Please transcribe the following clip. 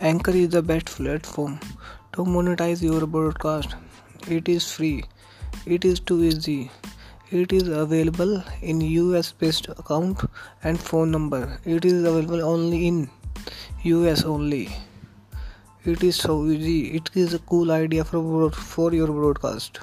Anchor is the best platform to monetize your broadcast. It is free. It is too easy. It is available in US based account and phone number. It is available only in US only. It is so easy. It is a cool idea for for your broadcast.